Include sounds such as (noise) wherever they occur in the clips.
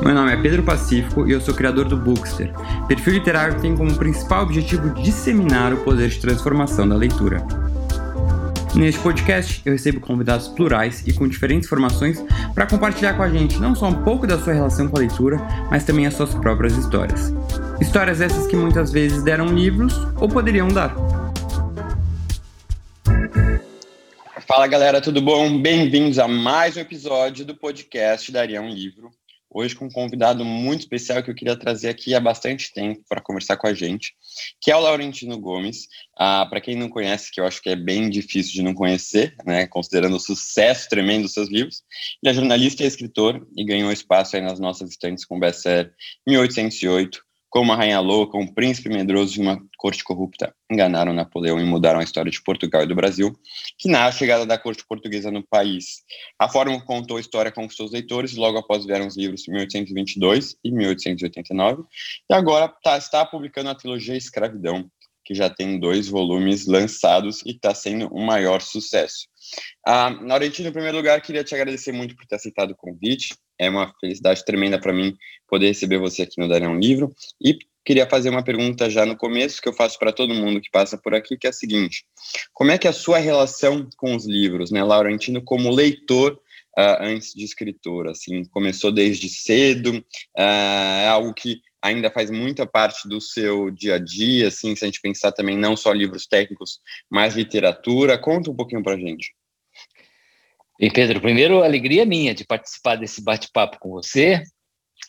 Meu nome é Pedro Pacífico e eu sou criador do Bookster, perfil literário tem como principal objetivo disseminar o poder de transformação da leitura. Neste podcast, eu recebo convidados plurais e com diferentes formações para compartilhar com a gente não só um pouco da sua relação com a leitura, mas também as suas próprias histórias. Histórias essas que muitas vezes deram livros ou poderiam dar. Fala galera, tudo bom? Bem-vindos a mais um episódio do podcast Daria um Livro hoje com um convidado muito especial que eu queria trazer aqui há bastante tempo para conversar com a gente, que é o Laurentino Gomes. Ah, para quem não conhece, que eu acho que é bem difícil de não conhecer, né, considerando o sucesso tremendo dos seus livros, ele é jornalista e escritor e ganhou espaço aí nas nossas estantes com o best-seller 1808, como a rainha louca, um príncipe medroso e uma corte corrupta enganaram Napoleão e mudaram a história de Portugal e do Brasil, que na chegada da corte portuguesa no país. A forma contou a história conquistou os leitores, logo após vieram os livros 1822 e 1889, e agora tá, está publicando a trilogia Escravidão, que já tem dois volumes lançados e está sendo um maior sucesso. Ah, Laurentino, em primeiro lugar, queria te agradecer muito por ter aceitado o convite. É uma felicidade tremenda para mim poder receber você aqui no Darão Livro. E queria fazer uma pergunta já no começo, que eu faço para todo mundo que passa por aqui, que é a seguinte: como é que é a sua relação com os livros, né, Laurentino, como leitor uh, antes de escritor? Assim, começou desde cedo, uh, é algo que ainda faz muita parte do seu dia a dia, assim, se a gente pensar também não só livros técnicos, mas literatura. Conta um pouquinho para gente. E Pedro, primeiro, alegria minha de participar desse bate-papo com você.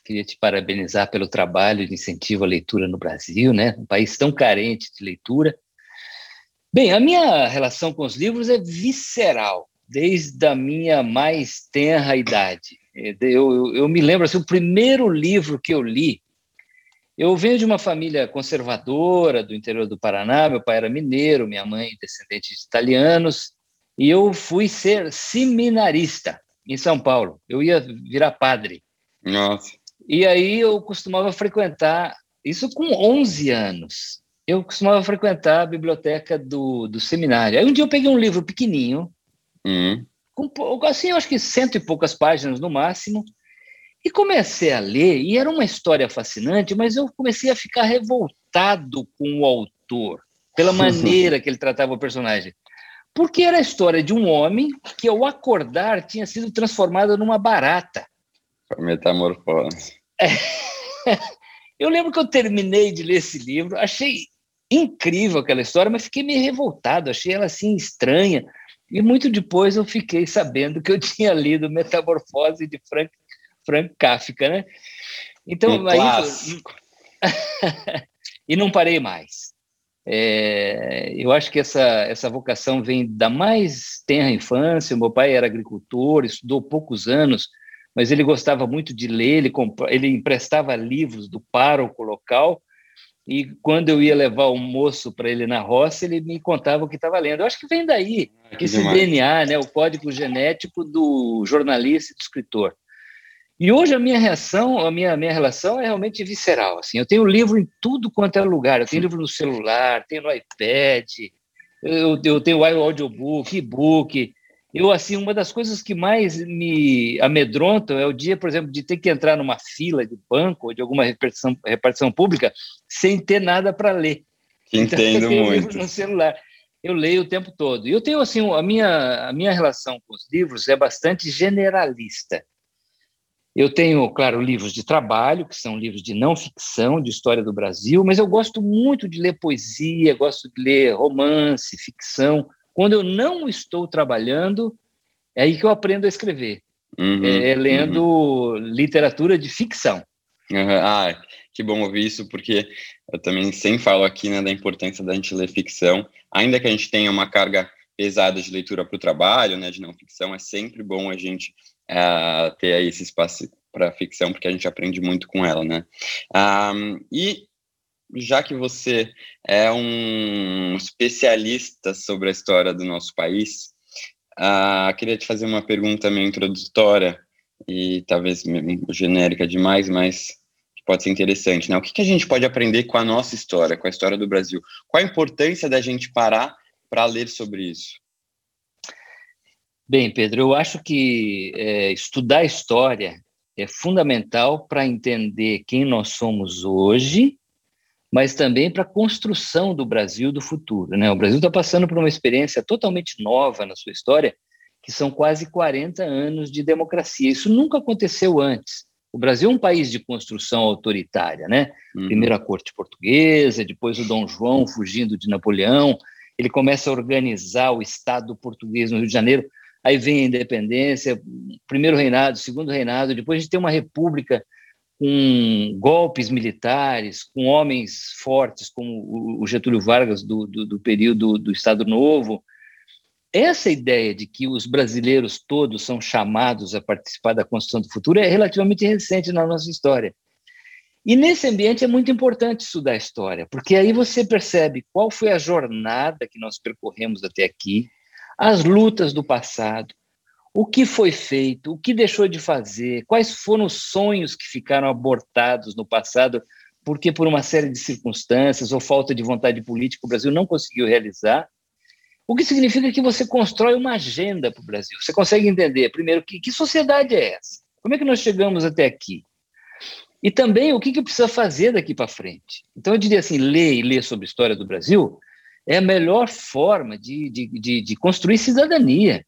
Queria te parabenizar pelo trabalho de incentivo à leitura no Brasil, né? Um país tão carente de leitura. Bem, a minha relação com os livros é visceral, desde a minha mais tenra idade. Eu, eu, eu me lembro, assim, o primeiro livro que eu li, eu venho de uma família conservadora do interior do Paraná, meu pai era mineiro, minha mãe descendente de italianos, e eu fui ser seminarista em São Paulo. Eu ia virar padre. Nossa. E aí eu costumava frequentar, isso com 11 anos, eu costumava frequentar a biblioteca do, do seminário. Aí um dia eu peguei um livro pequenininho, uhum. com, assim, eu acho que cento e poucas páginas no máximo, e comecei a ler, e era uma história fascinante, mas eu comecei a ficar revoltado com o autor, pela (laughs) maneira que ele tratava o personagem. Porque era a história de um homem que, ao acordar, tinha sido transformado numa barata. Metamorfose. É. (laughs) Eu lembro que eu terminei de ler esse livro, achei incrível aquela história, mas fiquei meio revoltado, achei ela assim estranha. E muito depois eu fiquei sabendo que eu (laughs) tinha lido Metamorfose de Frank, Frank Kafka, né? Então, um aí. (laughs) e não parei mais. É, eu acho que essa, essa vocação vem da mais tenra infância. Meu pai era agricultor, estudou poucos anos, mas ele gostava muito de ler, ele, ele emprestava livros do pároco local, e quando eu ia levar o almoço para ele na roça, ele me contava o que estava lendo. Eu acho que vem daí, ah, esse demais. DNA, né, o código genético do jornalista e do escritor. E hoje a minha reação, a minha, minha relação é realmente visceral. Assim, eu tenho livro em tudo quanto é lugar. Eu tenho livro no celular, tenho no iPad, eu, eu tenho audiobook, e-book. Eu, assim, uma das coisas que mais me amedrontam é o dia, por exemplo, de ter que entrar numa fila de banco ou de alguma repartição, repartição pública sem ter nada para ler. (laughs) Entendo então, eu muito. no celular. Eu leio o tempo todo. E eu tenho, assim, a minha, a minha relação com os livros é bastante generalista. Eu tenho, claro, livros de trabalho, que são livros de não ficção, de história do Brasil, mas eu gosto muito de ler poesia, gosto de ler romance, ficção. Quando eu não estou trabalhando, é aí que eu aprendo a escrever. Uhum, é, é lendo uhum. literatura de ficção. Uhum. Ah, que bom ouvir isso, porque eu também sempre falo aqui né, da importância da gente ler ficção. Ainda que a gente tenha uma carga pesada de leitura para o trabalho, né, de não ficção, é sempre bom a gente ter aí esse espaço para ficção, porque a gente aprende muito com ela, né? Um, e já que você é um especialista sobre a história do nosso país, uh, queria te fazer uma pergunta meio introdutória e talvez genérica demais, mas que pode ser interessante, né? O que, que a gente pode aprender com a nossa história, com a história do Brasil? Qual a importância da gente parar para ler sobre isso? Bem, Pedro, eu acho que é, estudar história é fundamental para entender quem nós somos hoje, mas também para a construção do Brasil do futuro. Né? O Brasil está passando por uma experiência totalmente nova na sua história, que são quase 40 anos de democracia. Isso nunca aconteceu antes. O Brasil é um país de construção autoritária, né? Uhum. Primeiro a corte portuguesa, depois o Dom João fugindo de Napoleão, ele começa a organizar o Estado português no Rio de Janeiro, aí vem a independência, primeiro reinado, segundo reinado, depois a gente tem uma república com golpes militares, com homens fortes como o Getúlio Vargas do, do, do período do Estado Novo, essa ideia de que os brasileiros todos são chamados a participar da construção do futuro é relativamente recente na nossa história. E nesse ambiente é muito importante estudar a história, porque aí você percebe qual foi a jornada que nós percorremos até aqui, as lutas do passado, o que foi feito, o que deixou de fazer, quais foram os sonhos que ficaram abortados no passado, porque por uma série de circunstâncias ou falta de vontade política o Brasil não conseguiu realizar. O que significa que você constrói uma agenda para o Brasil. Você consegue entender, primeiro, que, que sociedade é essa? Como é que nós chegamos até aqui? E também o que, que precisa fazer daqui para frente. Então, eu diria assim: ler e ler sobre a história do Brasil é a melhor forma de, de, de, de construir cidadania,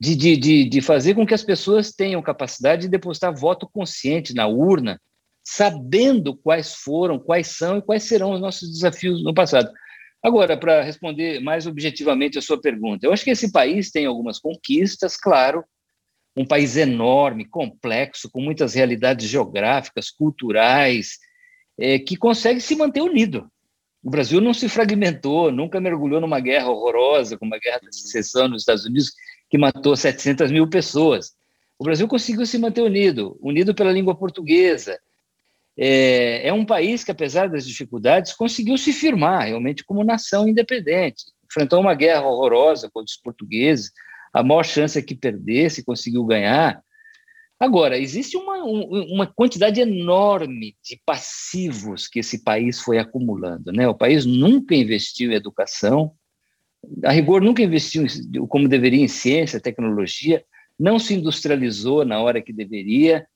de, de, de fazer com que as pessoas tenham capacidade de depositar voto consciente na urna, sabendo quais foram, quais são e quais serão os nossos desafios no passado. Agora, para responder mais objetivamente a sua pergunta, eu acho que esse país tem algumas conquistas, claro, um país enorme, complexo, com muitas realidades geográficas, culturais, é, que consegue se manter unido. O Brasil não se fragmentou, nunca mergulhou numa guerra horrorosa, como a guerra da secessão nos Estados Unidos, que matou 700 mil pessoas. O Brasil conseguiu se manter unido, unido pela língua portuguesa, é, é um país que, apesar das dificuldades, conseguiu se firmar realmente como nação independente. Enfrentou uma guerra horrorosa contra os portugueses, a maior chance é que perdesse, conseguiu ganhar. Agora, existe uma, uma quantidade enorme de passivos que esse país foi acumulando. Né? O país nunca investiu em educação, a rigor nunca investiu como deveria em ciência, tecnologia, não se industrializou na hora que deveria,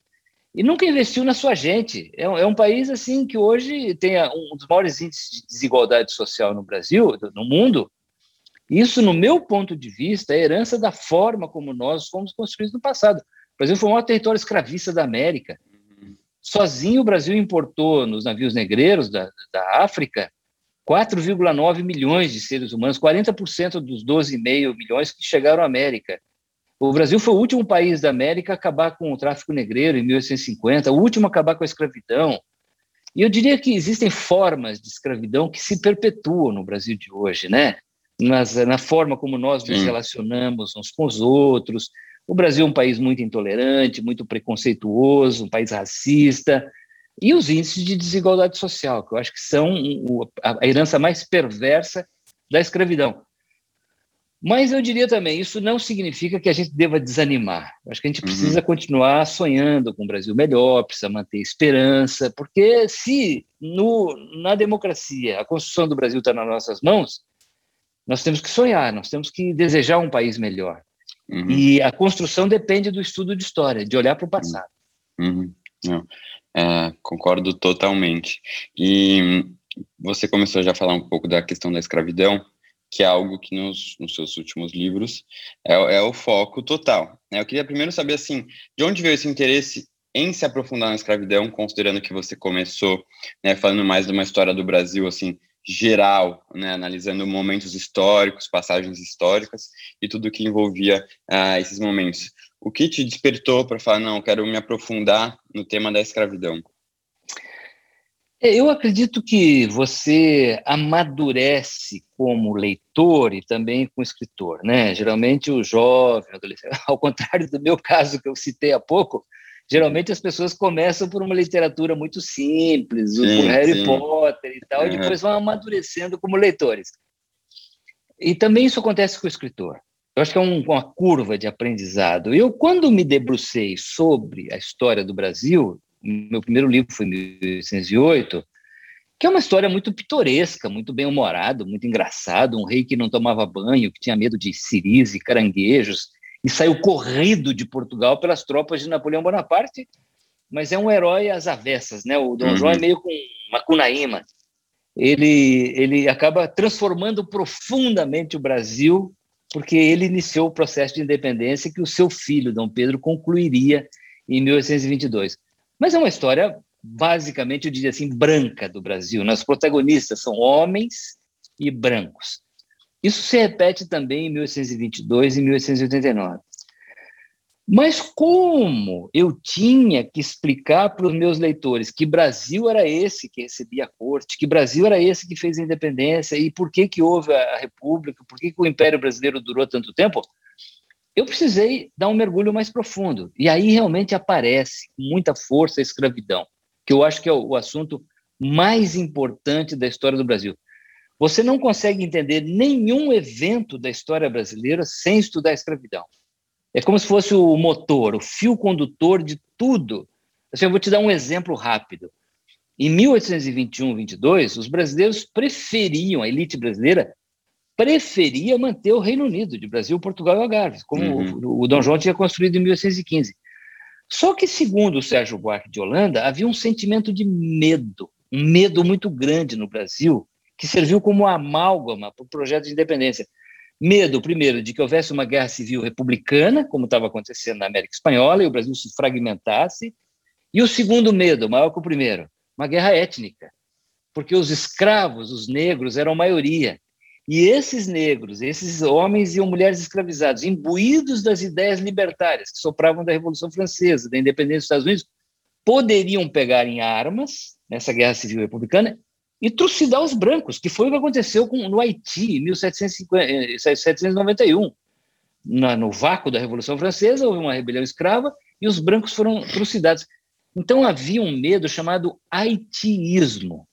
e nunca investiu na sua gente. É um, é um, país assim que hoje tem um dos maiores índices de desigualdade social no Brasil, no mundo. Isso, no meu ponto de vista, é herança da forma como nós fomos construídos no passado. O Brasil foi o maior território escravista da América. Sozinho, o Brasil importou nos navios negreiros da, da África 4,9 milhões de seres humanos, 40% dos 12,5 milhões que chegaram à América. O Brasil foi o último país da América a acabar com o tráfico negreiro em 1850, o último a acabar com a escravidão. E eu diria que existem formas de escravidão que se perpetuam no Brasil de hoje, né? Nas, na forma como nós nos relacionamos uns com os outros. O Brasil é um país muito intolerante, muito preconceituoso, um país racista. E os índices de desigualdade social, que eu acho que são a herança mais perversa da escravidão. Mas eu diria também, isso não significa que a gente deva desanimar. Eu acho que a gente uhum. precisa uhum. continuar sonhando com um Brasil melhor, precisa manter esperança, porque se no, na democracia a construção do Brasil está nas nossas mãos, nós temos que sonhar, nós temos que desejar um país melhor. Uhum. E a construção depende do estudo de história, de olhar para o passado. Uhum. Não, é, concordo totalmente. E você começou já a falar um pouco da questão da escravidão que é algo que nos, nos seus últimos livros é, é, o foco total. Né? Eu queria primeiro saber, assim, de onde veio esse interesse em se aprofundar na escravidão, considerando que você começou né, falando mais de uma história do Brasil, assim, geral, né, analisando momentos históricos, passagens históricas e tudo que envolvia uh, esses momentos. O que te despertou para falar, não, quero me aprofundar no tema da escravidão? É, eu acredito que você amadurece como leitor e também como escritor, né? Geralmente o jovem, (laughs) ao contrário do meu caso que eu citei há pouco, geralmente as pessoas começam por uma literatura muito simples, sim, por Harry sim. Potter e tal, uhum. e depois vão amadurecendo como leitores. E também isso acontece com o escritor. Eu acho que é um, uma curva de aprendizado. Eu, quando me debrucei sobre a história do Brasil, meu primeiro livro foi em 1808, que é uma história muito pitoresca, muito bem-humorado, muito engraçado, um rei que não tomava banho, que tinha medo de ciris e caranguejos, e saiu corrido de Portugal pelas tropas de Napoleão Bonaparte, mas é um herói às avessas, né? O Dom uhum. João é meio com uma cunaíma. Ele, ele acaba transformando profundamente o Brasil, porque ele iniciou o processo de independência que o seu filho, Dom Pedro, concluiria em 1822. Mas é uma história, basicamente, eu diria assim, branca do Brasil. Né? Os protagonistas são homens e brancos. Isso se repete também em 1822 e 1889. Mas como eu tinha que explicar para os meus leitores que Brasil era esse que recebia a corte, que Brasil era esse que fez a independência e por que, que houve a República, por que, que o Império Brasileiro durou tanto tempo, eu precisei dar um mergulho mais profundo. E aí realmente aparece com muita força a escravidão, que eu acho que é o assunto mais importante da história do Brasil. Você não consegue entender nenhum evento da história brasileira sem estudar a escravidão. É como se fosse o motor, o fio condutor de tudo. Assim, eu vou te dar um exemplo rápido. Em 1821, 22, os brasileiros preferiam, a elite brasileira preferia manter o Reino Unido, de Brasil, Portugal e Algarve, como uhum. o, o Dom João tinha construído em 1815. Só que, segundo o Sérgio Buarque de Holanda, havia um sentimento de medo, um medo muito grande no Brasil, que serviu como amálgama para o projeto de independência. Medo, primeiro, de que houvesse uma guerra civil republicana, como estava acontecendo na América Espanhola, e o Brasil se fragmentasse. E o segundo medo, maior que o primeiro, uma guerra étnica, porque os escravos, os negros, eram maioria. E esses negros, esses homens e mulheres escravizados, imbuídos das ideias libertárias que sopravam da Revolução Francesa, da independência dos Estados Unidos, poderiam pegar em armas nessa guerra civil republicana e trucidar os brancos, que foi o que aconteceu com, no Haiti, em 1791. Na, no vácuo da Revolução Francesa, houve uma rebelião escrava e os brancos foram trucidados. Então havia um medo chamado haitiísmo.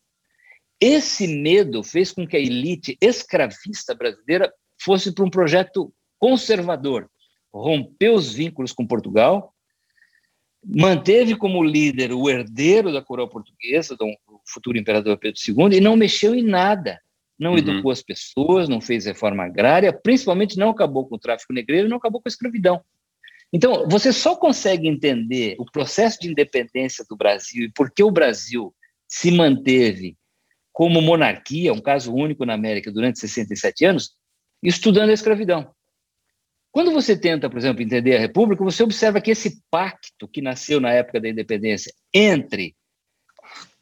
Esse medo fez com que a elite escravista brasileira fosse para um projeto conservador, rompeu os vínculos com Portugal, manteve como líder o herdeiro da coroa portuguesa, o futuro imperador Pedro II, e não mexeu em nada. Não uhum. educou as pessoas, não fez reforma agrária, principalmente não acabou com o tráfico negreiro, não acabou com a escravidão. Então, você só consegue entender o processo de independência do Brasil e por que o Brasil se manteve como monarquia, um caso único na América durante 67 anos, estudando a escravidão. Quando você tenta, por exemplo, entender a República, você observa que esse pacto que nasceu na época da independência entre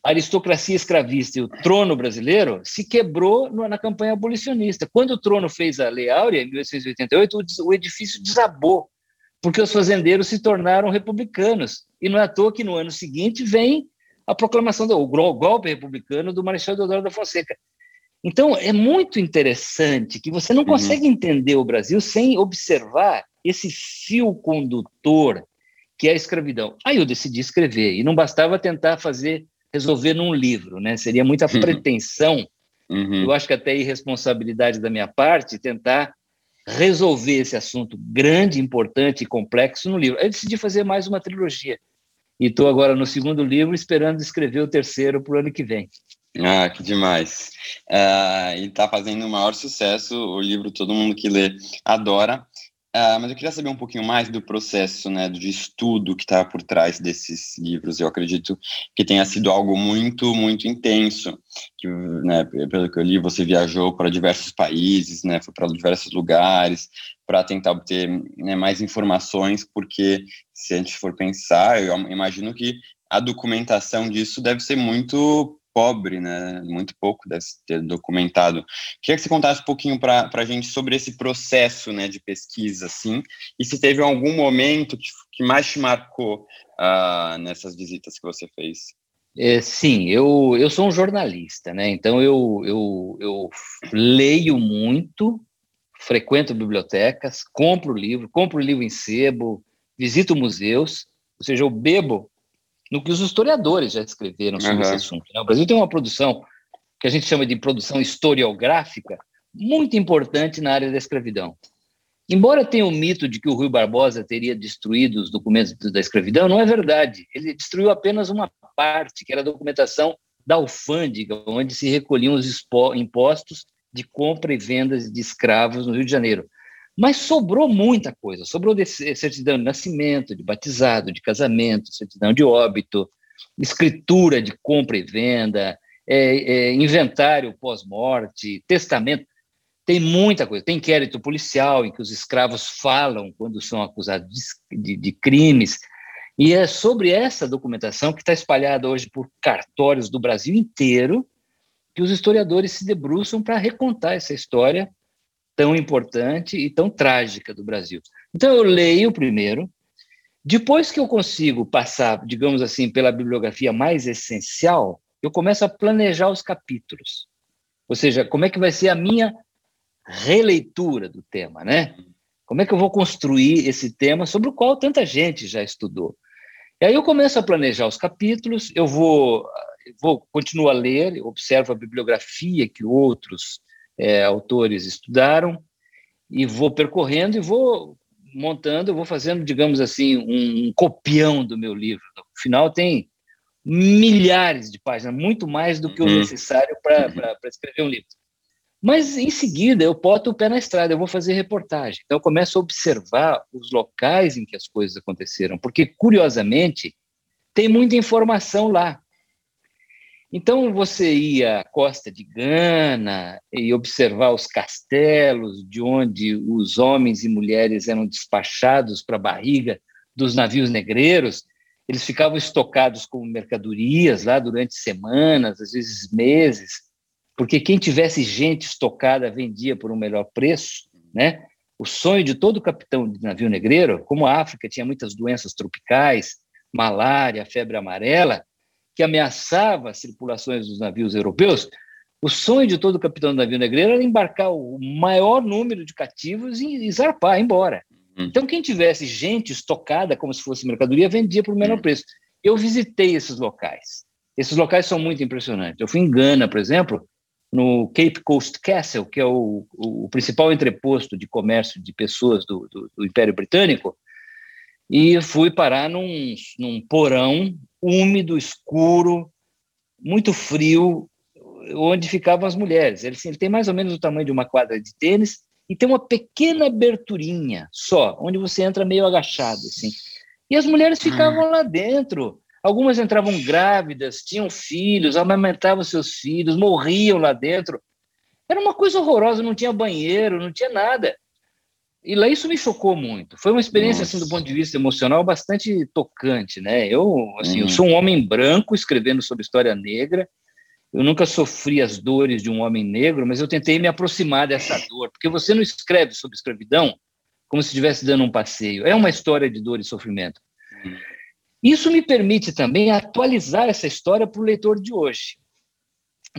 a aristocracia escravista e o trono brasileiro se quebrou na campanha abolicionista. Quando o trono fez a Lei Áurea, em 1888, o edifício desabou, porque os fazendeiros se tornaram republicanos. E não é à toa que no ano seguinte vem a proclamação do golpe republicano do Marechal Deodoro da Fonseca. Então, é muito interessante que você não uhum. consegue entender o Brasil sem observar esse fio condutor que é a escravidão. Aí eu decidi escrever, e não bastava tentar fazer, resolver num livro, né? Seria muita uhum. pretensão, uhum. eu acho que até irresponsabilidade da minha parte, tentar resolver esse assunto grande, importante e complexo no livro. Eu decidi fazer mais uma trilogia. E estou agora no segundo livro, esperando escrever o terceiro para o ano que vem. Ah, que demais. Uh, e está fazendo o maior sucesso, o livro todo mundo que lê adora. Uh, mas eu queria saber um pouquinho mais do processo, né, de estudo que está por trás desses livros. Eu acredito que tenha sido algo muito, muito intenso. Que, né, pelo que eu li, você viajou para diversos países, né, foi para diversos lugares para tentar obter né, mais informações, porque se a gente for pensar, eu imagino que a documentação disso deve ser muito pobre, né? Muito pouco deve ter documentado. Queria que você contasse um pouquinho para a gente sobre esse processo, né, de pesquisa, assim, e se teve algum momento que, que mais te marcou uh, nessas visitas que você fez. É, sim, eu, eu sou um jornalista, né? Então eu, eu, eu leio muito, frequento bibliotecas, compro livro, compro livro em sebo, visito museus, ou seja, eu bebo no que os historiadores já escreveram sobre uhum. esse assunto. Né? O Brasil tem uma produção que a gente chama de produção historiográfica muito importante na área da escravidão. Embora tenha o mito de que o Rui Barbosa teria destruído os documentos da escravidão, não é verdade. Ele destruiu apenas uma parte, que era a documentação da alfândega, onde se recolhiam os impostos de compra e venda de escravos no Rio de Janeiro. Mas sobrou muita coisa, sobrou de certidão de nascimento, de batizado, de casamento, certidão de óbito, escritura de compra e venda, é, é, inventário pós-morte, testamento. Tem muita coisa. Tem inquérito policial em que os escravos falam quando são acusados de, de, de crimes. E é sobre essa documentação que está espalhada hoje por cartórios do Brasil inteiro que os historiadores se debruçam para recontar essa história tão importante e tão trágica do Brasil. Então eu leio primeiro, depois que eu consigo passar, digamos assim, pela bibliografia mais essencial, eu começo a planejar os capítulos. Ou seja, como é que vai ser a minha releitura do tema, né? Como é que eu vou construir esse tema sobre o qual tanta gente já estudou? E aí eu começo a planejar os capítulos, eu vou, vou continuo a ler, observo a bibliografia que outros é, autores estudaram e vou percorrendo e vou montando, vou fazendo, digamos assim, um copião do meu livro. No final tem milhares de páginas, muito mais do que o uhum. necessário para uhum. escrever um livro. Mas, em seguida, eu boto o pé na estrada, eu vou fazer reportagem. Então, eu começo a observar os locais em que as coisas aconteceram, porque, curiosamente, tem muita informação lá. Então, você ia à costa de Gana e observar os castelos de onde os homens e mulheres eram despachados para a barriga dos navios negreiros. Eles ficavam estocados como mercadorias lá durante semanas, às vezes meses, porque quem tivesse gente estocada vendia por um melhor preço, né? O sonho de todo capitão de navio negreiro, como a África tinha muitas doenças tropicais, malária, febre amarela, que ameaçava as tripulações dos navios europeus, o sonho de todo capitão do navio negreiro era embarcar o maior número de cativos e zarpar, embora. Uhum. Então, quem tivesse gente estocada como se fosse mercadoria, vendia por menor uhum. preço. Eu visitei esses locais. Esses locais são muito impressionantes. Eu fui em Gana, por exemplo, no Cape Coast Castle, que é o, o principal entreposto de comércio de pessoas do, do, do Império Britânico, e fui parar num, num porão úmido, escuro, muito frio, onde ficavam as mulheres. Ele, assim, ele, tem mais ou menos o tamanho de uma quadra de tênis e tem uma pequena aberturinha só, onde você entra meio agachado, assim. E as mulheres ficavam hum. lá dentro. Algumas entravam grávidas, tinham filhos, amamentavam seus filhos, morriam lá dentro. Era uma coisa horrorosa, não tinha banheiro, não tinha nada. E lá isso me chocou muito. Foi uma experiência, assim, do ponto de vista emocional, bastante tocante, né? Eu, assim, uhum. eu sou um homem branco escrevendo sobre história negra. Eu nunca sofri as dores de um homem negro, mas eu tentei me aproximar dessa dor, porque você não escreve sobre escravidão como se estivesse dando um passeio. É uma história de dor e sofrimento. Uhum. Isso me permite também atualizar essa história para o leitor de hoje.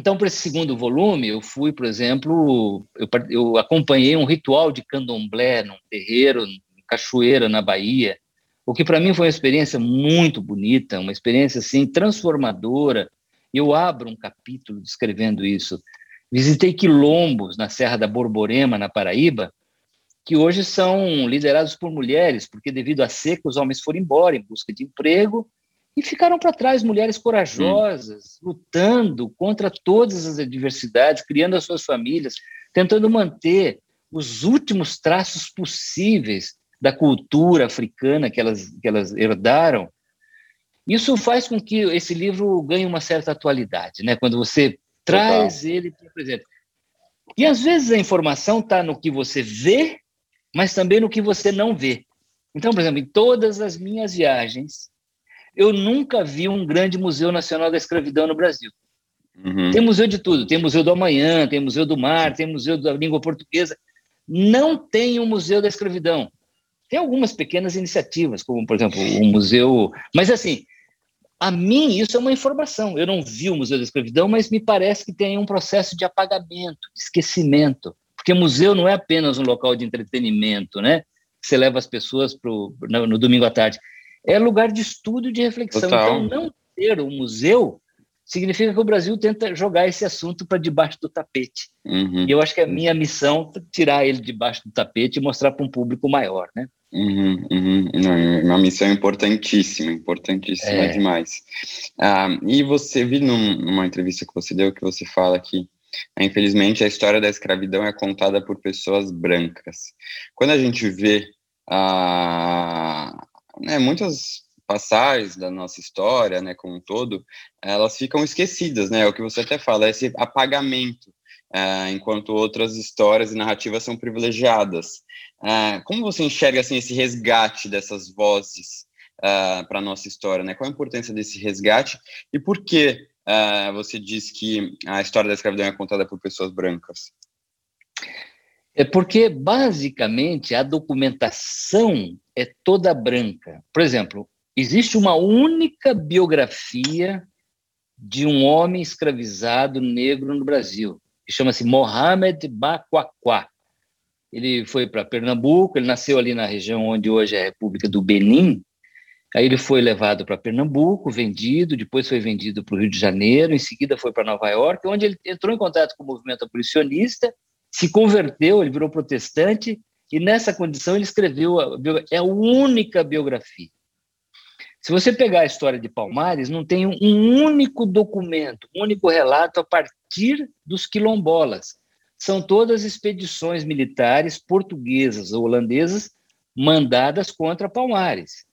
Então, para esse segundo volume, eu fui, por exemplo, eu, eu acompanhei um ritual de candomblé num terreiro, em Cachoeira, na Bahia, o que para mim foi uma experiência muito bonita, uma experiência assim transformadora. Eu abro um capítulo descrevendo isso. Visitei quilombos na Serra da Borborema, na Paraíba, que hoje são liderados por mulheres, porque devido à seca os homens foram embora em busca de emprego e ficaram para trás mulheres corajosas, hum. lutando contra todas as adversidades, criando as suas famílias, tentando manter os últimos traços possíveis da cultura africana que elas, que elas herdaram. Isso faz com que esse livro ganhe uma certa atualidade, né? quando você traz Total. ele para presente. E às vezes a informação está no que você vê, mas também no que você não vê. Então, por exemplo, em todas as minhas viagens, eu nunca vi um grande Museu Nacional da Escravidão no Brasil. Uhum. Tem museu de tudo, tem museu do amanhã, tem museu do mar, tem museu da língua portuguesa. Não tem um museu da escravidão. Tem algumas pequenas iniciativas, como, por exemplo, o museu... Mas, assim, a mim isso é uma informação. Eu não vi o Museu da Escravidão, mas me parece que tem um processo de apagamento, de esquecimento. Porque museu não é apenas um local de entretenimento, né? Você leva as pessoas pro, no, no domingo à tarde é lugar de estudo e de reflexão. Total. Então, não ter um museu significa que o Brasil tenta jogar esse assunto para debaixo do tapete. Uhum. E eu acho que a minha missão é tirar ele debaixo do tapete e mostrar para um público maior, né? Uhum, uhum. É uma missão importantíssima, importantíssima é. demais. Ah, e você viu num, numa entrevista que você deu que você fala que Infelizmente, a história da escravidão é contada por pessoas brancas. Quando a gente vê ah, né, muitas passagens da nossa história, né, como um todo, elas ficam esquecidas, né? É o que você até fala, esse apagamento, é, enquanto outras histórias e narrativas são privilegiadas. É, como você enxerga assim esse resgate dessas vozes uh, para a nossa história, né? Qual a importância desse resgate e por que uh, você diz que a história da escravidão é contada por pessoas brancas? É porque, basicamente, a documentação é toda branca. Por exemplo, existe uma única biografia de um homem escravizado negro no Brasil, que chama-se Mohamed Baquaquá. Ele foi para Pernambuco, ele nasceu ali na região onde hoje é a República do Benin, Aí ele foi levado para Pernambuco, vendido, depois foi vendido para o Rio de Janeiro, em seguida foi para Nova York, onde ele entrou em contato com o movimento abolicionista, se converteu, ele virou protestante, e nessa condição ele escreveu a, é a única biografia. Se você pegar a história de Palmares, não tem um único documento, um único relato a partir dos quilombolas. São todas expedições militares portuguesas ou holandesas mandadas contra Palmares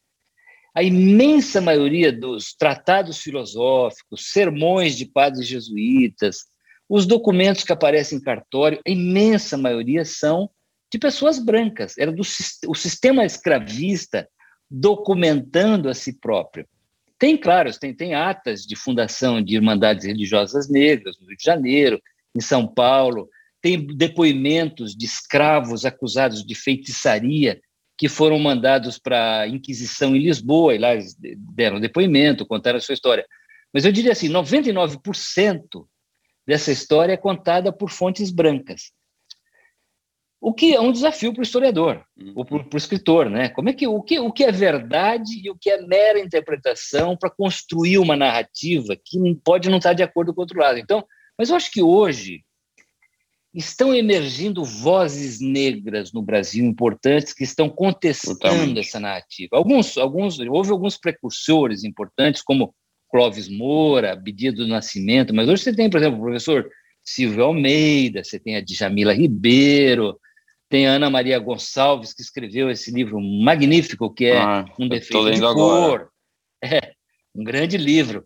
a imensa maioria dos tratados filosóficos, sermões de padres jesuítas, os documentos que aparecem em cartório, a imensa maioria são de pessoas brancas. Era do o sistema escravista documentando a si próprio. Tem, claro, tem, tem atas de fundação de irmandades religiosas negras no Rio de Janeiro, em São Paulo, tem depoimentos de escravos acusados de feitiçaria que foram mandados para a Inquisição em Lisboa, e lá eles deram depoimento, contaram a sua história. Mas eu diria assim, 99% dessa história é contada por fontes brancas. O que é um desafio para o historiador, uhum. ou para o escritor, né? Como é que o, que o que é verdade e o que é mera interpretação para construir uma narrativa que pode não estar de acordo com o outro lado. Então, mas eu acho que hoje estão emergindo vozes negras no Brasil importantes que estão contestando Totalmente. essa narrativa. Alguns, alguns, houve alguns precursores importantes, como Clóvis Moura, Bidia do Nascimento, mas hoje você tem, por exemplo, o professor Silvio Almeida, você tem a Djamila Ribeiro, tem a Ana Maria Gonçalves, que escreveu esse livro magnífico, que é ah, Um Defeito de Cor. É, um grande livro.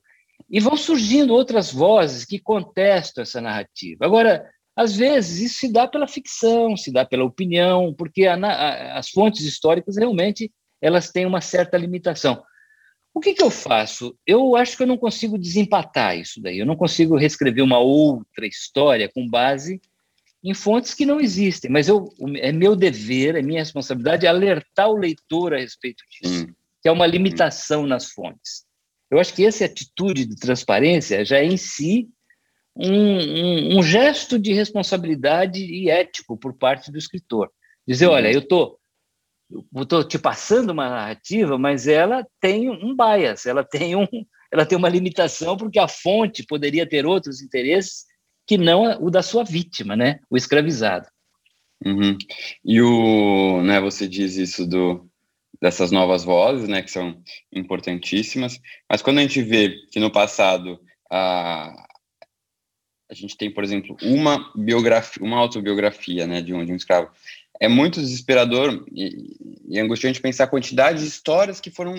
E vão surgindo outras vozes que contestam essa narrativa. Agora, às vezes, isso se dá pela ficção, se dá pela opinião, porque a, a, as fontes históricas realmente elas têm uma certa limitação. O que, que eu faço? Eu acho que eu não consigo desempatar isso daí. Eu não consigo reescrever uma outra história com base em fontes que não existem. Mas eu, é meu dever, é minha responsabilidade alertar o leitor a respeito disso, hum. que é uma limitação nas fontes. Eu acho que essa atitude de transparência já é em si um, um, um, gesto de responsabilidade e ético por parte do escritor. Dizer, olha, uhum. eu tô, estou te passando uma narrativa, mas ela tem um bias, ela tem, um, ela tem uma limitação, porque a fonte poderia ter outros interesses que não o da sua vítima, né? o escravizado. Uhum. E o, né, você diz isso do, dessas novas vozes, né, que são importantíssimas, mas quando a gente vê que no passado a, a gente tem, por exemplo, uma biografia, uma autobiografia, né, de um, de um escravo. É muito desesperador e, e angustiante pensar a quantidade de histórias que foram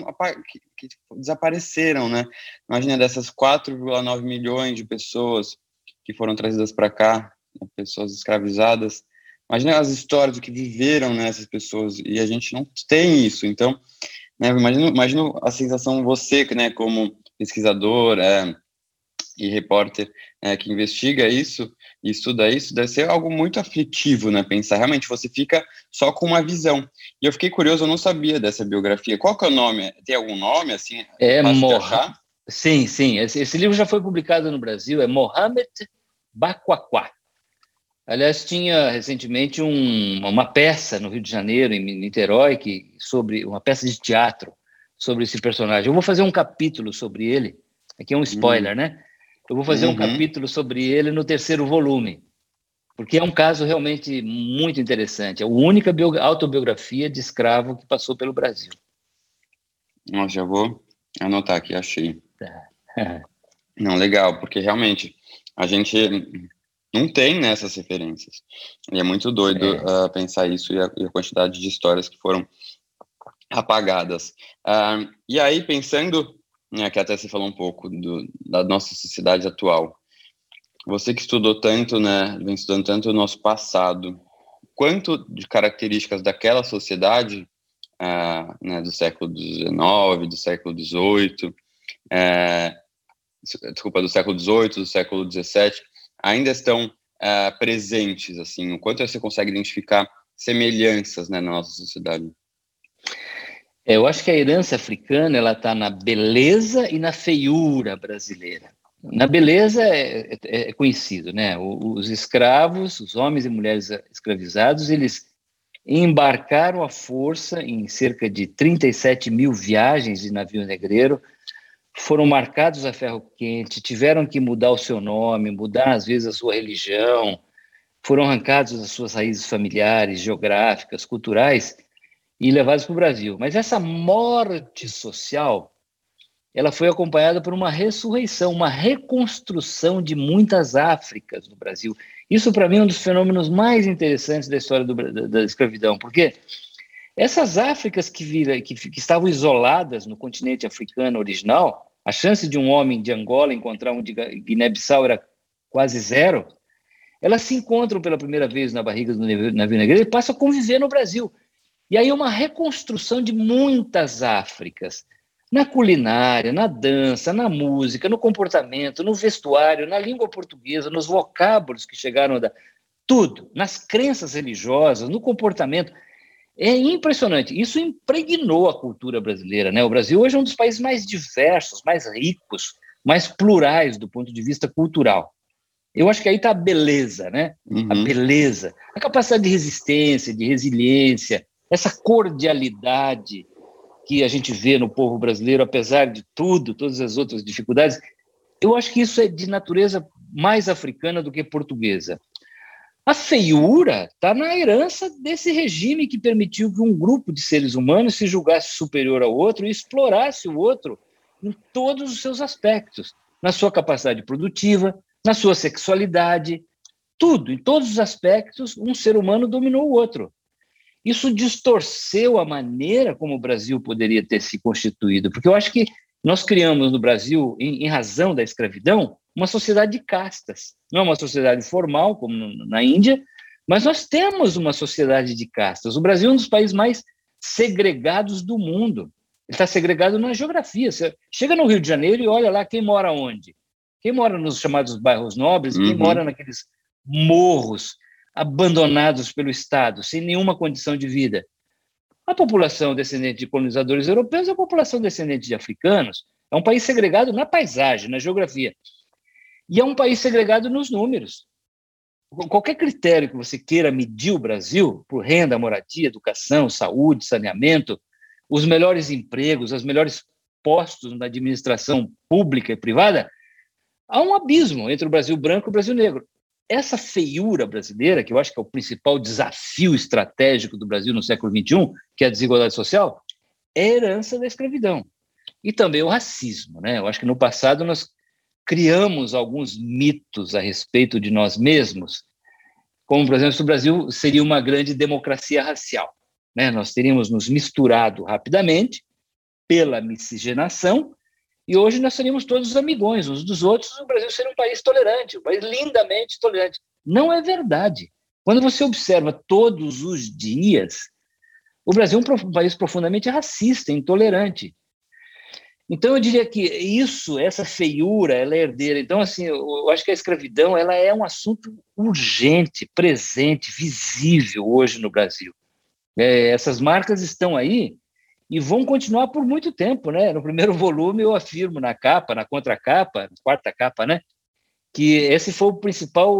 que, que desapareceram, né? Imagina dessas 4,9 milhões de pessoas que foram trazidas para cá, né, pessoas escravizadas. Imagina as histórias do que viveram né, essas pessoas e a gente não tem isso. Então, né, imagino, imagino a sensação você, né, como pesquisador, é, e repórter é, que investiga isso e estuda isso, deve ser algo muito aflitivo, né? Pensar, realmente, você fica só com uma visão. E eu fiquei curioso, eu não sabia dessa biografia. Qual que é o nome? Tem algum nome, assim? É Morra. Sim, sim. Esse, esse, livro já foi publicado no Brasil, é Mohamed Baquaquá. Aliás, tinha recentemente um, uma peça no Rio de Janeiro, em Niterói, que, sobre uma peça de teatro sobre esse personagem. Eu vou fazer um capítulo sobre ele. Aqui é um spoiler, hum. né? Eu vou fazer uhum. um capítulo sobre ele no terceiro volume, porque é um caso realmente muito interessante. É a única autobiografia de escravo que passou pelo Brasil. Nossa, já vou anotar aqui, achei. Não, legal, porque realmente a gente não tem nessas referências. E é muito doido é. Uh, pensar isso e a, e a, quantidade de histórias que foram apagadas. Uh, e aí, pensando, né, que até você falou um pouco do, da nossa sociedade atual, você que estudou tanto, né, vem estudando tanto o nosso passado, quanto de características daquela sociedade, uh, né, do século XIX, do século XVIII, é, desculpa, do século XVIII, do século XVII, ainda estão uh, presentes, assim, o quanto você consegue identificar semelhanças né, na nossa sociedade? É, eu acho que a herança africana ela está na beleza e na feiura brasileira. Na beleza é, é, é conhecido, né? Os escravos, os homens e mulheres escravizados, eles embarcaram à força em cerca de 37 mil viagens de navio negreiro foram marcados a ferro quente, tiveram que mudar o seu nome, mudar às vezes a sua religião, foram arrancados das suas raízes familiares, geográficas, culturais e levados para o Brasil. Mas essa morte social, ela foi acompanhada por uma ressurreição, uma reconstrução de muitas Áfricas no Brasil. Isso, para mim, é um dos fenômenos mais interessantes da história do, da, da escravidão, porque essas Áfricas que, vira, que, que estavam isoladas no continente africano original, a chance de um homem de Angola encontrar um de Guiné-Bissau era quase zero, elas se encontram pela primeira vez na barriga do navio negreiro e passam a conviver no Brasil. E aí uma reconstrução de muitas Áfricas, na culinária, na dança, na música, no comportamento, no vestuário, na língua portuguesa, nos vocábulos que chegaram da tudo, nas crenças religiosas, no comportamento. É impressionante. Isso impregnou a cultura brasileira. Né? O Brasil hoje é um dos países mais diversos, mais ricos, mais plurais do ponto de vista cultural. Eu acho que aí está a beleza, né? Uhum. A beleza, a capacidade de resistência, de resiliência, essa cordialidade que a gente vê no povo brasileiro, apesar de tudo, todas as outras dificuldades. Eu acho que isso é de natureza mais africana do que portuguesa. A feiura está na herança desse regime que permitiu que um grupo de seres humanos se julgasse superior ao outro e explorasse o outro em todos os seus aspectos, na sua capacidade produtiva, na sua sexualidade, tudo, em todos os aspectos, um ser humano dominou o outro. Isso distorceu a maneira como o Brasil poderia ter se constituído, porque eu acho que nós criamos no Brasil, em, em razão da escravidão, uma sociedade de castas. Não é uma sociedade formal, como na Índia, mas nós temos uma sociedade de castas. O Brasil é um dos países mais segregados do mundo. Ele está segregado na geografia. Você chega no Rio de Janeiro e olha lá quem mora onde. Quem mora nos chamados bairros nobres, uhum. quem mora naqueles morros abandonados pelo Estado, sem nenhuma condição de vida. A população descendente de colonizadores europeus é a população descendente de africanos. É um país segregado na paisagem, na geografia. E é um país segregado nos números. Qualquer critério que você queira medir o Brasil, por renda, moradia, educação, saúde, saneamento, os melhores empregos, os melhores postos na administração pública e privada, há um abismo entre o Brasil branco e o Brasil negro. Essa feiura brasileira, que eu acho que é o principal desafio estratégico do Brasil no século XXI, que é a desigualdade social, é herança da escravidão. E também o racismo. Né? Eu acho que no passado nós criamos alguns mitos a respeito de nós mesmos, como, por exemplo, se o Brasil seria uma grande democracia racial. Né? Nós teríamos nos misturado rapidamente pela miscigenação e hoje nós seríamos todos amigões uns dos outros, o Brasil seria um país tolerante, um país lindamente tolerante. Não é verdade. Quando você observa todos os dias, o Brasil é um país profundamente racista, intolerante. Então eu diria que isso, essa feiura, ela é herdeira. Então assim, eu acho que a escravidão ela é um assunto urgente, presente, visível hoje no Brasil. É, essas marcas estão aí e vão continuar por muito tempo, né? No primeiro (laughs) volume eu afirmo na capa, na contracapa, na quarta capa, né? Que esse foi o principal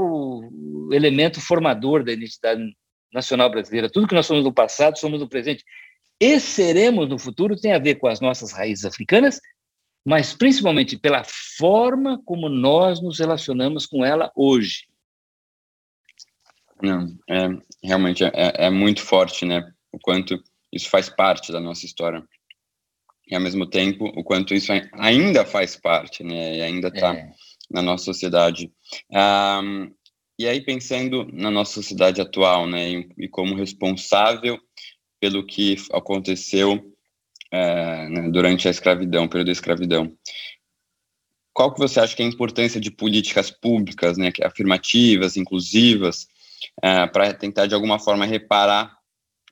elemento formador da identidade nacional brasileira. Tudo que nós somos no passado, somos no presente e seremos no futuro tem a ver com as nossas raízes africanas, mas principalmente pela forma como nós nos relacionamos com ela hoje. Não, é, realmente é, é muito forte, né? O quanto isso faz parte da nossa história. E, ao mesmo tempo, o quanto isso ainda faz parte, né? E ainda está é. na nossa sociedade. Um, E aí, pensando na nossa sociedade atual, né, e, e como responsável pelo que aconteceu é, né, durante a escravidão, período da escravidão, qual que você acha que é a importância de políticas públicas, né, afirmativas, inclusivas, é, para tentar de alguma forma reparar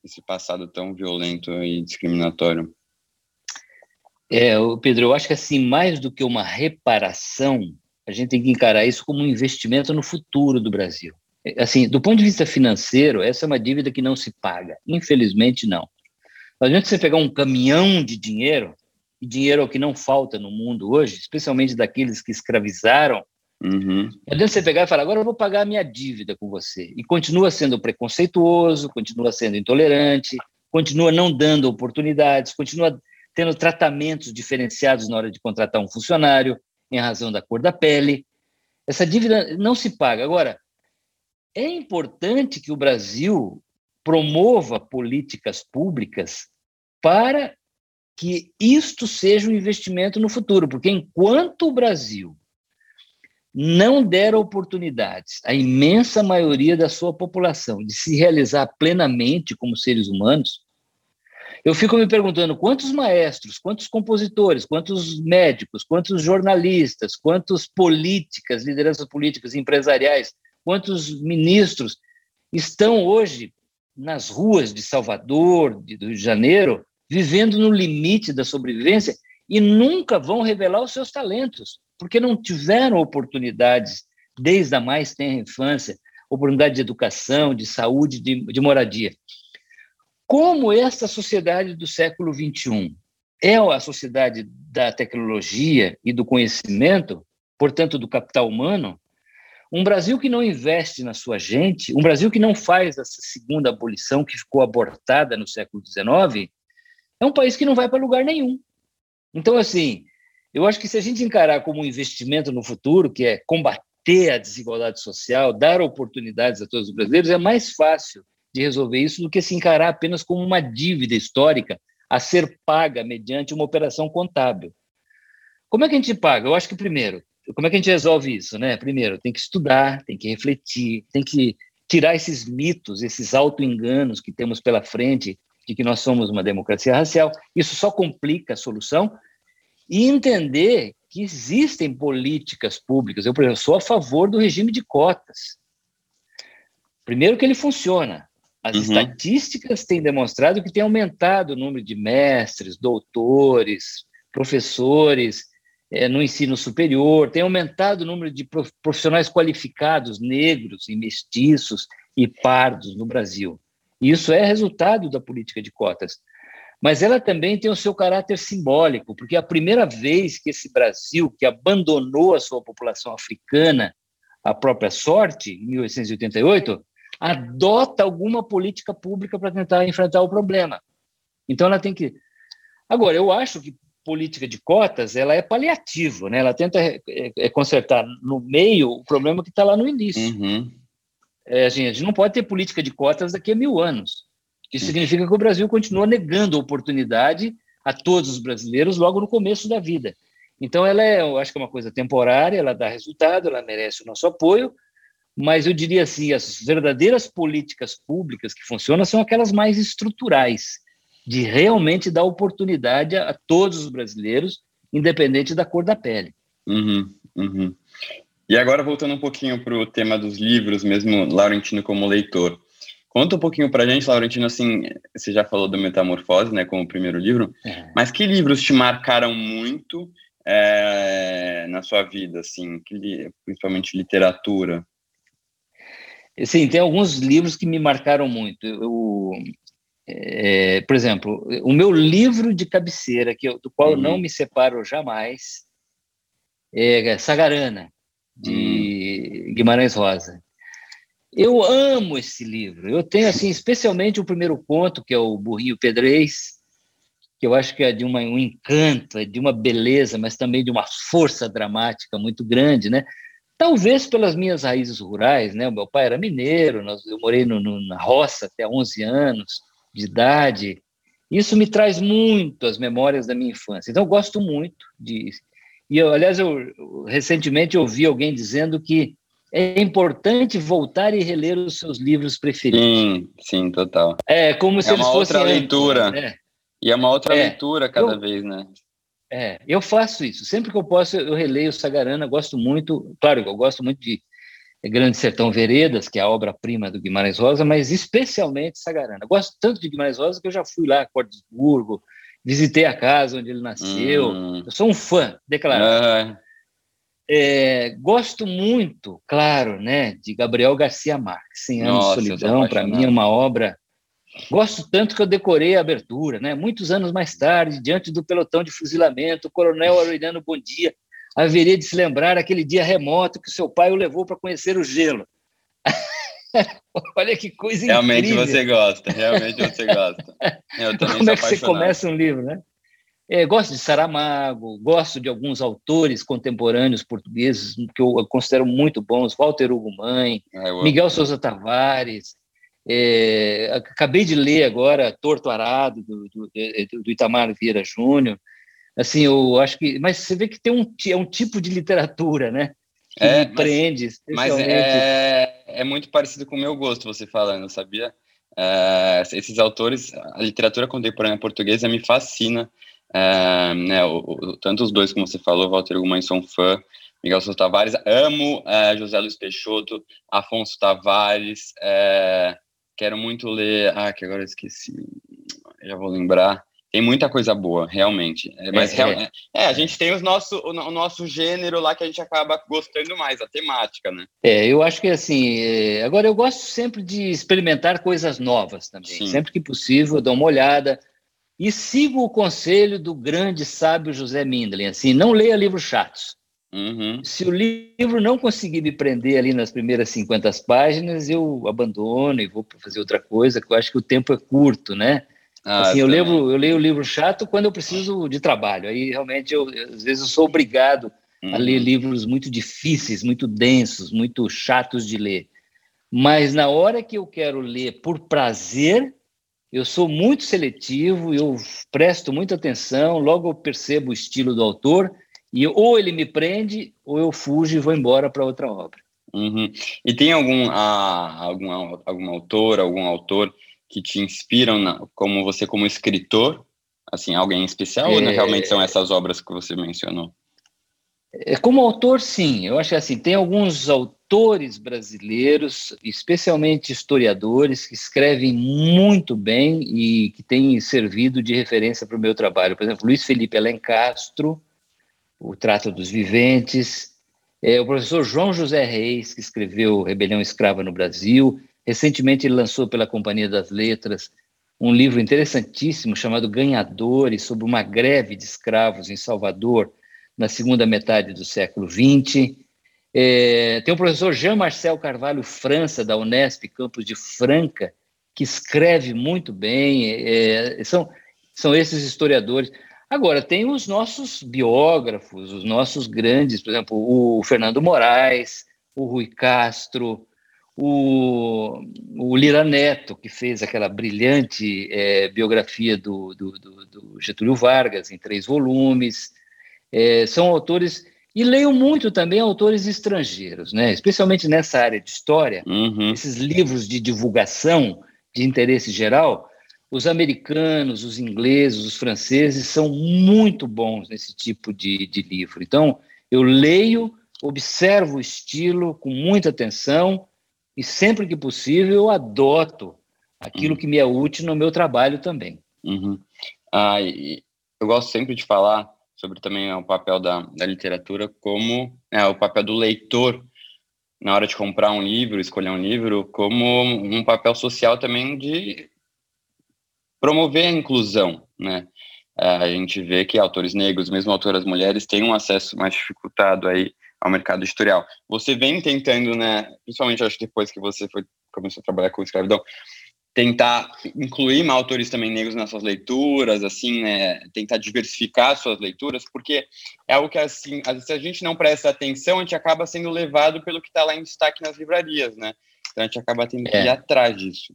esse passado tão violento e discriminatório? É, Pedro, eu acho que assim, mais do que uma reparação, a gente tem que encarar isso como um investimento no futuro do Brasil. Assim, do ponto de vista financeiro, essa é uma dívida que não se paga. Infelizmente, não. Não adianta você pegar um caminhão de dinheiro, e dinheiro é o que não falta no mundo hoje, especialmente daqueles que escravizaram. Uhum. Não adianta você pegar e falar, agora eu vou pagar a minha dívida com você. E continua sendo preconceituoso, continua sendo intolerante, continua não dando oportunidades, continua tendo tratamentos diferenciados na hora de contratar um funcionário, em razão da cor da pele. Essa dívida não se paga. Agora, é importante que o Brasil promova políticas públicas para que isto seja um investimento no futuro, porque enquanto o Brasil não der oportunidades à imensa maioria da sua população de se realizar plenamente como seres humanos, eu fico me perguntando quantos maestros, quantos compositores, quantos médicos, quantos jornalistas, quantos políticas, lideranças políticas, empresariais, quantos ministros estão hoje nas ruas de Salvador, de Rio de Janeiro, vivendo no limite da sobrevivência e nunca vão revelar os seus talentos, porque não tiveram oportunidades desde a mais tenra infância, oportunidade de educação, de saúde, de, de moradia. Como essa sociedade do século XXI é a sociedade da tecnologia e do conhecimento, portanto, do capital humano, um Brasil que não investe na sua gente, um Brasil que não faz essa segunda abolição que ficou abortada no século XIX, é um país que não vai para lugar nenhum. Então, assim, eu acho que se a gente encarar como um investimento no futuro, que é combater a desigualdade social, dar oportunidades a todos os brasileiros, é mais fácil de resolver isso do que se encarar apenas como uma dívida histórica a ser paga mediante uma operação contábil. Como é que a gente paga? Eu acho que primeiro, como é que a gente resolve isso, né? Primeiro, tem que estudar, tem que refletir, tem que tirar esses mitos, esses auto-enganos que temos pela frente de que nós somos uma democracia racial. Isso só complica a solução e entender que existem políticas públicas. Eu, por exemplo, sou a favor do regime de cotas. Primeiro que ele funciona, as uhum. estatísticas têm demonstrado que tem aumentado o número de mestres, doutores, professores é, no ensino superior, tem aumentado o número de profissionais qualificados negros e mestiços e pardos no Brasil. Isso é resultado da política de cotas. Mas ela também tem o seu caráter simbólico, porque é a primeira vez que esse Brasil, que abandonou a sua população africana à própria sorte, em 1888, adota alguma política pública para tentar enfrentar o problema. Então ela tem que. Agora, eu acho que política de cotas ela é paliativo, né? Ela tenta é, é, consertar no meio o problema que está lá no início. Uhum. É, assim, a gente não pode ter política de cotas daqui a mil anos. Isso significa que o Brasil continua negando oportunidade a todos os brasileiros logo no começo da vida. Então, ela é, eu acho que é uma coisa temporária, ela dá resultado, ela merece o nosso apoio, mas eu diria assim, as verdadeiras políticas públicas que funcionam são aquelas mais estruturais, de realmente dar oportunidade a, a todos os brasileiros, independente da cor da pele. Uhum, uhum. E agora, voltando um pouquinho para o tema dos livros, mesmo Laurentino como leitor. Conta um pouquinho para a gente, Laurentino, assim, você já falou do Metamorfose, né, como primeiro livro, é. mas que livros te marcaram muito é, na sua vida, assim, que, principalmente literatura? Sim, tem alguns livros que me marcaram muito. Eu, é, por exemplo, o meu livro de cabeceira, que eu, do qual uhum. eu não me separo jamais, é Sagarana, de uhum. Guimarães Rosa. Eu amo esse livro. Eu tenho, assim, especialmente o primeiro conto, que é o Burrinho Pedrez, que eu acho que é de uma, um encanto, é de uma beleza, mas também de uma força dramática muito grande, né? Talvez pelas minhas raízes rurais, né? O meu pai era mineiro, nós, eu morei no, no, na roça até 11 anos de idade. Isso me traz muito as memórias da minha infância. Então, eu gosto muito de. E, eu, aliás, eu recentemente ouvi alguém dizendo que é importante voltar e reler os seus livros preferidos. Sim, sim, total. É como é se eles fossem outra leitura. Né? E é uma outra é. leitura cada eu, vez, né? É, eu faço isso. Sempre que eu posso, eu releio Sagarana, gosto muito. Claro, eu gosto muito de Grande Sertão Veredas, que é a obra-prima do Guimarães Rosa, mas especialmente Sagarana. Gosto tanto de Guimarães Rosa que eu já fui lá a Cordesburgo, visitei a casa onde ele nasceu. Hum. Eu sou um fã, declarado. Ah. É, gosto muito, claro, né, de Gabriel Garcia Marques. 100 anos Nossa, de solidão, para mim é uma obra. Gosto tanto que eu decorei a abertura, né? Muitos anos mais tarde, diante do pelotão de fuzilamento, o coronel Aureliano Bondia haveria de se lembrar aquele dia remoto que seu pai o levou para conhecer o gelo. (laughs) Olha que coisa realmente incrível. Realmente você gosta, realmente você gosta. Eu (laughs) também Como é que você começa um livro, né? É, gosto de Saramago, gosto de alguns autores contemporâneos portugueses que eu considero muito bons, Walter Hugo Mãe, ah, Miguel Souza Tavares, é, acabei de ler agora Torto Arado, do, do, do Itamar Vieira Júnior, assim, eu acho que, mas você vê que tem um, é um tipo de literatura, né? Que é, prende, mas, mas é, é muito parecido com o meu gosto, você falando, sabia? É, esses autores, a literatura contemporânea portuguesa me fascina, é, né, o, o, tanto os dois, como você falou, Walter Guimarães, sou um fã, Miguel Sousa Tavares, amo é, José Luiz Peixoto, Afonso Tavares, quero muito ler, ah, que agora eu esqueci, já vou lembrar, tem muita coisa boa, realmente. É, mas é, é. é, a gente tem os nosso, o, o, nosso gênero lá que a gente acaba gostando mais, a temática, né? É, eu acho que assim. É, agora, eu gosto sempre de experimentar coisas novas também. Sim. Sempre que possível, eu dou uma olhada. E sigo o conselho do grande sábio José Mindlin, assim, não leia livros chatos. Uhum. Se o livro não conseguir me prender ali nas primeiras 50 páginas, eu abandono e vou fazer outra coisa, que eu acho que o tempo é curto, né? Ah, assim, eu, leio, eu leio o livro chato quando eu preciso de trabalho. Aí realmente, eu, às vezes, eu sou obrigado uhum. a ler uhum. livros muito difíceis, muito densos, muito chatos de ler. Mas na hora que eu quero ler por prazer, eu sou muito seletivo, eu presto muita atenção, logo eu percebo o estilo do autor e ou ele me prende ou eu fujo e vou embora para outra obra. Uhum. E tem algum, ah, algum, algum autor, algum autor que te inspiram na, como você como escritor? Assim, alguém especial é... ou realmente são essas obras que você mencionou? É, como autor, sim. Eu acho que assim, tem alguns autores brasileiros, especialmente historiadores, que escrevem muito bem e que têm servido de referência para o meu trabalho. Por exemplo, Luiz Felipe Alencastro, O Trato dos Viventes, é, o professor João José Reis, que escreveu Rebelião Escrava no Brasil, Recentemente, ele lançou pela Companhia das Letras um livro interessantíssimo chamado Ganhadores, sobre uma greve de escravos em Salvador na segunda metade do século XX. É, tem o professor Jean-Marcel Carvalho França, da Unesp, campus de Franca, que escreve muito bem. É, são, são esses historiadores. Agora, tem os nossos biógrafos, os nossos grandes, por exemplo, o Fernando Moraes, o Rui Castro, o, o Lira Neto, que fez aquela brilhante é, biografia do, do, do, do, Getúlio Vargas, em três volumes. É, são autores. E leio muito também autores estrangeiros, né? especialmente nessa área de história, uhum. esses livros de divulgação de interesse geral. Os americanos, os ingleses, os franceses são muito bons nesse tipo de, de livro. Então, eu leio, observo o estilo com muita atenção e sempre que possível eu adoto aquilo uhum. que me é útil no meu trabalho também. Uhum. Ah, eu gosto sempre de falar sobre também o papel da, da literatura como é, o papel do leitor na hora de comprar um livro, escolher um livro, como um papel social também de promover a inclusão, né? É, a gente vê que autores negros, mesmo autoras mulheres, têm um acesso mais dificultado aí ao mercado editorial. Você vem tentando, né, principalmente acho que depois que você foi, começou a trabalhar com escravidão, tentar incluir autores também negros nas suas leituras, assim, né, tentar diversificar suas leituras, porque é algo que, assim, se a gente não presta atenção, a gente acaba sendo levado pelo que está lá em destaque nas livrarias, né? Então a gente acaba tendo que é. ir atrás disso.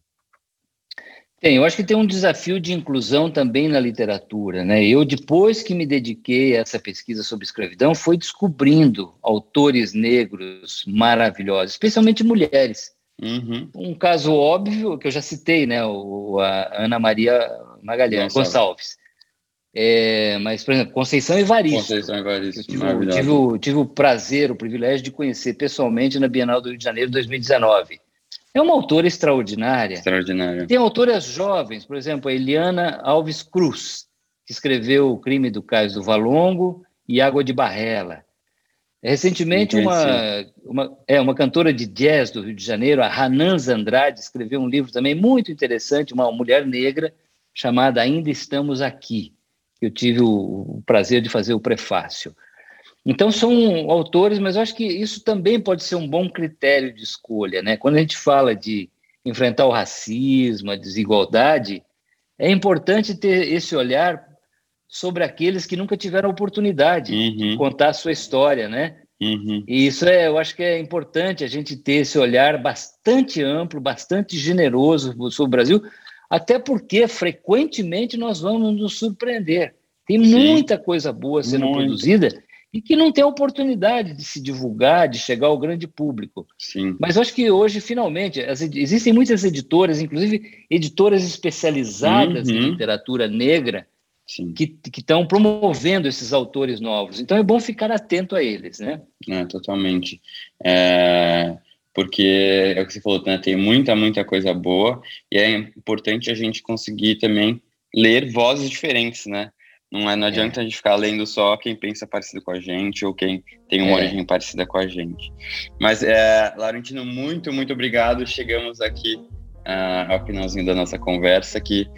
Tem, eu acho que tem um desafio de inclusão também na literatura, né? Eu, depois que me dediquei a essa pesquisa sobre escravidão, fui descobrindo autores negros maravilhosos, especialmente mulheres. Uhum. Um caso óbvio que eu já citei, né? O, a Ana Maria Magalhães Gonçalves. É, mas, por exemplo, Conceição Evaristo. Conceição Evaristo, tive, tive, o, tive o prazer, o privilégio de conhecer pessoalmente na Bienal do Rio de Janeiro 2019. É uma autora extraordinária. Extraordinária. Tem autoras jovens, por exemplo, a Eliana Alves Cruz, que escreveu O Crime do Cais do Valongo e Água de Barrela. Recentemente, uma, uma, é, uma cantora de jazz do Rio de Janeiro, a Hananza Andrade, escreveu um livro também muito interessante, uma mulher negra, chamada Ainda Estamos Aqui eu tive o, o prazer de fazer o prefácio. Então são autores, mas eu acho que isso também pode ser um bom critério de escolha, né? Quando a gente fala de enfrentar o racismo, a desigualdade, é importante ter esse olhar sobre aqueles que nunca tiveram oportunidade uhum. de contar a sua história, né? Uhum. E isso é, eu acho que é importante a gente ter esse olhar bastante amplo, bastante generoso sobre o Brasil, até porque frequentemente nós vamos nos surpreender. Tem Sim. muita coisa boa sendo Muito. produzida e que não tem oportunidade de se divulgar, de chegar ao grande público. Sim. Mas eu acho que hoje, finalmente, as, existem muitas editoras, inclusive editoras especializadas uhum. em literatura negra, Sim. que estão promovendo esses autores novos. Então é bom ficar atento a eles, né? É, totalmente. É porque é o que você falou, né, tem muita, muita coisa boa, e é importante a gente conseguir também ler vozes diferentes, né? Não, é, não adianta é. a gente ficar lendo só quem pensa parecido com a gente ou quem tem uma é. origem parecida com a gente. Mas, é, Laurentino, muito, muito obrigado. Chegamos aqui uh, ao finalzinho da nossa conversa, que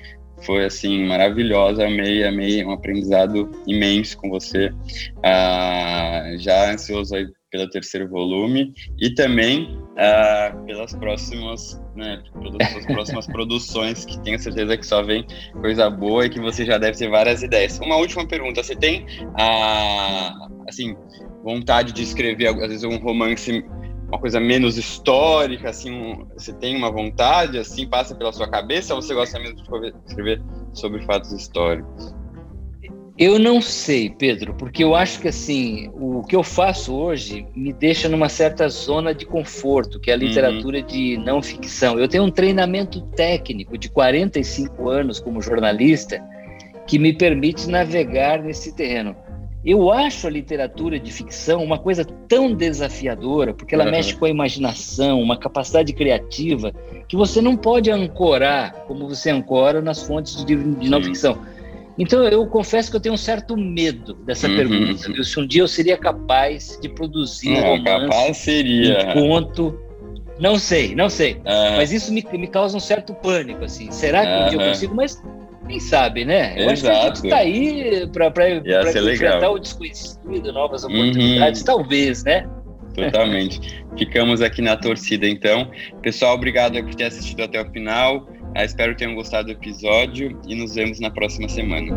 foi, assim, maravilhosa. Amei, amei, um aprendizado imenso com você. Uh, já ansioso aí pelo terceiro volume e também uh, pelas próximas, né, pelas próximas (laughs) produções que tenho certeza que só vem coisa boa e que você já deve ter várias ideias. Uma última pergunta, você tem a uh, assim vontade de escrever às vezes um romance uma coisa menos histórica, assim, um, você tem uma vontade, assim, passa pela sua cabeça, ou você gosta mesmo de escrever sobre fatos históricos? Eu não sei, Pedro, porque eu acho que assim, o que eu faço hoje me deixa numa certa zona de conforto, que é a uhum. literatura uhum. de não ficção. Eu tenho um treinamento técnico de 45 anos como jornalista que me permite navegar nesse terreno. Eu acho a literatura de ficção uma coisa tão desafiadora, porque ela uhum. mexe com a imaginação, uma capacidade criativa, que você não pode ancorar como você ancora nas fontes de, de não ficção. Então eu confesso que eu tenho um certo medo dessa uhum. pergunta. Viu? Se um dia eu seria capaz de produzir um romance, capaz seria. um conto. Não sei, não sei. Uhum. Mas isso me, me causa um certo pânico, assim. Será que um dia eu consigo? Mas quem sabe, né? Eu Exato. acho que a gente está aí para enfrentar o desconhecido, novas uhum. oportunidades, talvez, né? Totalmente. Ficamos aqui na torcida, então. Pessoal, obrigado por ter assistido até o final. Ah, espero que tenham gostado do episódio e nos vemos na próxima semana.